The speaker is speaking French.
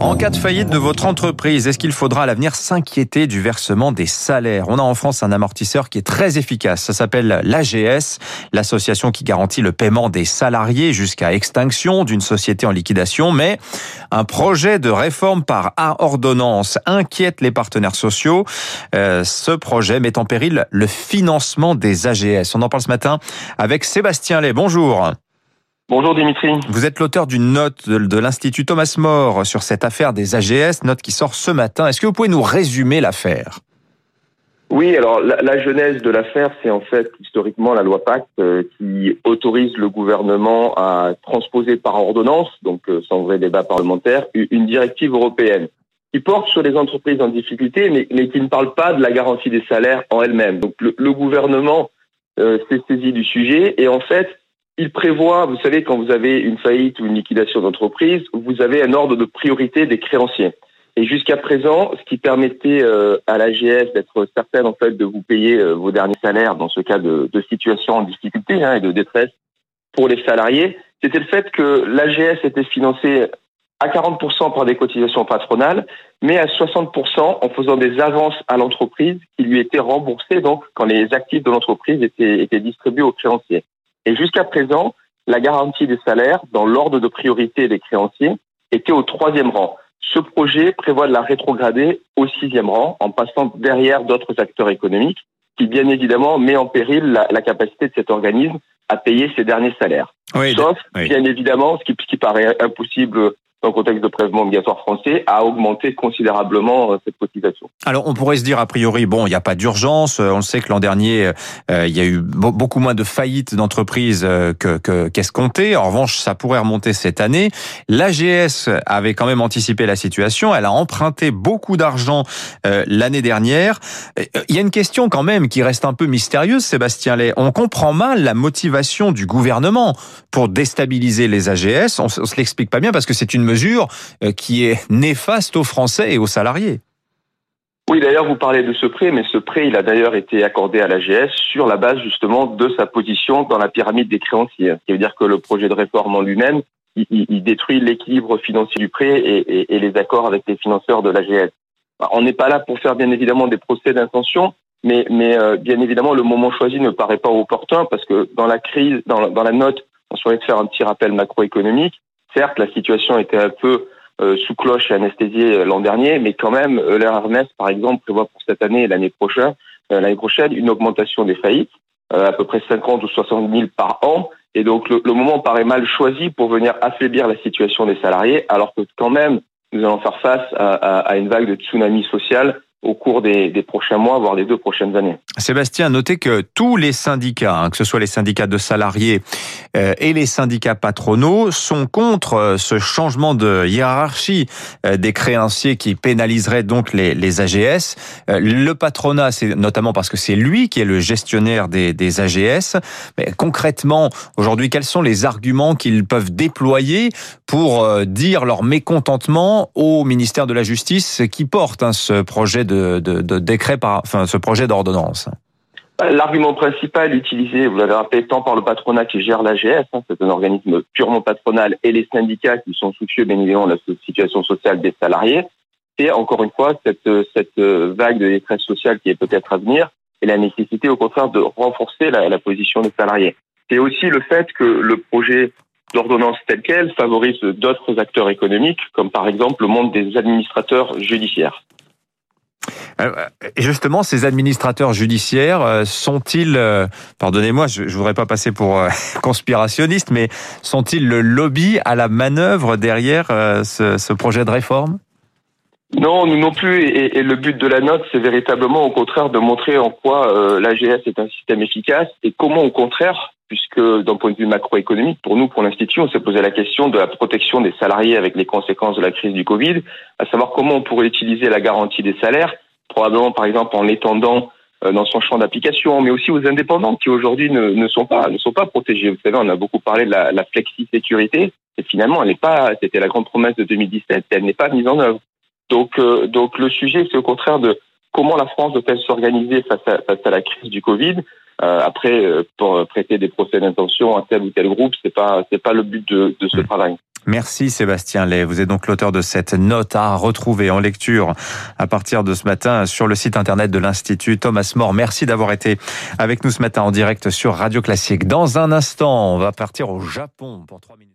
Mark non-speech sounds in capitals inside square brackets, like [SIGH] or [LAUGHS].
En cas de faillite de votre entreprise, est-ce qu'il faudra à l'avenir s'inquiéter du versement des salaires? On a en France un amortisseur qui est très efficace. Ça s'appelle l'AGS, l'association qui garantit le paiement des salariés jusqu'à extinction d'une société en liquidation. Mais un projet de réforme par ordonnance inquiète les partenaires sociaux. Euh, ce projet met en péril le financement des AGS. On en parle ce matin avec Sébastien Lay. Bonjour. Bonjour Dimitri. Vous êtes l'auteur d'une note de, l'Institut Thomas More sur cette affaire des AGS, note qui sort ce matin. Est-ce que vous pouvez nous résumer l'affaire? Oui, alors la, genèse de l'affaire, c'est en fait historiquement la loi Pacte euh, qui autorise le gouvernement à transposer par ordonnance, donc euh, sans vrai débat parlementaire, une directive européenne qui porte sur les entreprises en difficulté, mais, qui ne parle pas de la garantie des salaires en elle-même. Donc le, gouvernement euh, s'est saisi du sujet et en fait il prévoit, vous savez, quand vous avez une faillite ou une liquidation d'entreprise, vous avez un ordre de priorité des créanciers. Et jusqu'à présent, ce qui permettait euh, à l'AGS d'être certaine en fait de vous payer euh, vos derniers salaires dans ce cas de, situation en difficulté hein, et de détresse pour les salariés, c'était le fait que l'AGS était financée à 40% par des cotisations patronales, mais à 60% en faisant des avances à l'entreprise qui lui étaient remboursées donc quand les actifs de l'entreprise étaient distribués aux créanciers. Et jusqu'à présent, la garantie des salaires dans l'ordre de priorité des créanciers était au troisième rang. Ce projet prévoit de la rétrograder au sixième rang en passant derrière d'autres acteurs économiques qui, bien évidemment, met en péril la, capacité de cet organisme à payer ses derniers salaires. Sauf, bien évidemment, ce qui, ce qui paraît impossible dans le contexte de prélèvement obligatoire français, a augmenté considérablement euh, cette cotisation. Alors, on pourrait se dire, a priori, bon, il n'y a pas d'urgence. Euh, on sait que l'an dernier, euh, il y a eu beaucoup moins de faillites d'entreprises que en revanche, ça pourrait remonter cette année. L'AGS avait quand même anticipé la situation. Elle a emprunté beaucoup d'argent l'année dernière. Il y a une question quand même qui reste un peu mystérieuse, Sébastien Lay. On comprend mal la motivation du gouvernement pour déstabiliser les AGS. On, on se l'explique pas bien parce que c'est une euh, qui est néfaste aux Français et aux salariés. Oui, d'ailleurs, vous parlez de ce prêt, mais ce prêt, il a d'ailleurs été accordé à l'AGS sur la base justement de sa position dans la pyramide des créanciers. Ce qui veut dire que le projet de réforme en lui-même, il, détruit l'équilibre financier du prêt et, les accords avec les financeurs de l'AGS. On n'est pas là pour faire bien évidemment des procès d'intention, mais, mais euh, bien évidemment, le moment choisi ne paraît pas opportun parce que dans la crise, dans, dans la note, on souhaite faire un petit rappel macroéconomique. Certes, la situation était un peu euh, sous cloche et anesthésiée euh, l'an dernier, mais quand même, euh, l'ERMS, par exemple, prévoit pour cette année et l'année prochaine, l'année prochaine une augmentation des faillites, à peu près 50 ou 60 000 par an. Et donc, le, moment paraît mal choisi pour venir affaiblir la situation des salariés, alors que quand même, nous allons faire face à, à une vague de tsunami social au cours des, prochains mois, voire les deux prochaines années. Sébastien, notez que tous les syndicats, hein, que ce soit les syndicats de salariés euh, et les syndicats patronaux, sont contre euh, ce changement de hiérarchie euh, des créanciers qui pénaliserait donc les, AGS. Le patronat, c'est notamment parce que c'est lui qui est le gestionnaire des, des AGS. Mais concrètement, aujourd'hui, quels sont les arguments qu'ils peuvent déployer pour dire leur mécontentement au ministère de la Justice qui porte hein, ce projet de de, décret, par, ce projet d'ordonnance L'argument principal utilisé, vous l'avez rappelé, tant par le patronat qui gère l'AGS, hein, c'est un organisme purement patronal, et les syndicats qui sont soucieux, bien évidemment, de la situation sociale des salariés, c'est encore une fois cette, vague de détresse sociale qui est peut-être à venir et la nécessité, au contraire, de renforcer la position des salariés. C'est aussi le fait que le projet d'ordonnance tel quel favorise d'autres acteurs économiques, comme par exemple le monde des administrateurs judiciaires. Euh, et justement, ces administrateurs judiciaires euh, sont-ils, euh, pardonnez-moi, je, ne voudrais pas passer pour [LAUGHS] conspirationniste, mais sont-ils le lobby à la manœuvre derrière ce, projet de réforme? Non, nous non plus. Et, le but de la note, c'est véritablement au contraire de montrer en quoi l'AGS est un système efficace et comment au contraire, puisque d'un point de vue macroéconomique, pour nous, pour l'Institut, on s'est posé la question de la protection des salariés avec les conséquences de la crise du Covid, à savoir comment on pourrait utiliser la garantie des salaires probablement par exemple en l'étendant euh, dans son champ d'application, mais aussi aux indépendants qui aujourd'hui ne, ne, sont pas ne sont pas protégés. Vous savez, on a beaucoup parlé de la, la flexi-sécurité, et finalement, elle n'est pas. C'était la grande promesse de 2017, et elle n'est pas mise en œuvre. Donc, euh, donc le sujet, c'est au contraire de comment la France doit-elle s'organiser face à, face à la crise du Covid. Euh, après, pour prêter des procès d'intention à tel ou tel groupe, c'est pas c'est pas le but de, de ce mmh. travail. Merci Sébastien Lay. Vous êtes donc l'auteur de cette note à retrouver en lecture à partir de ce matin sur le site internet de l'Institut Thomas More. Merci d'avoir été avec nous ce matin en direct sur Radio Classique. Dans un instant, on va partir au Japon pour trois minutes.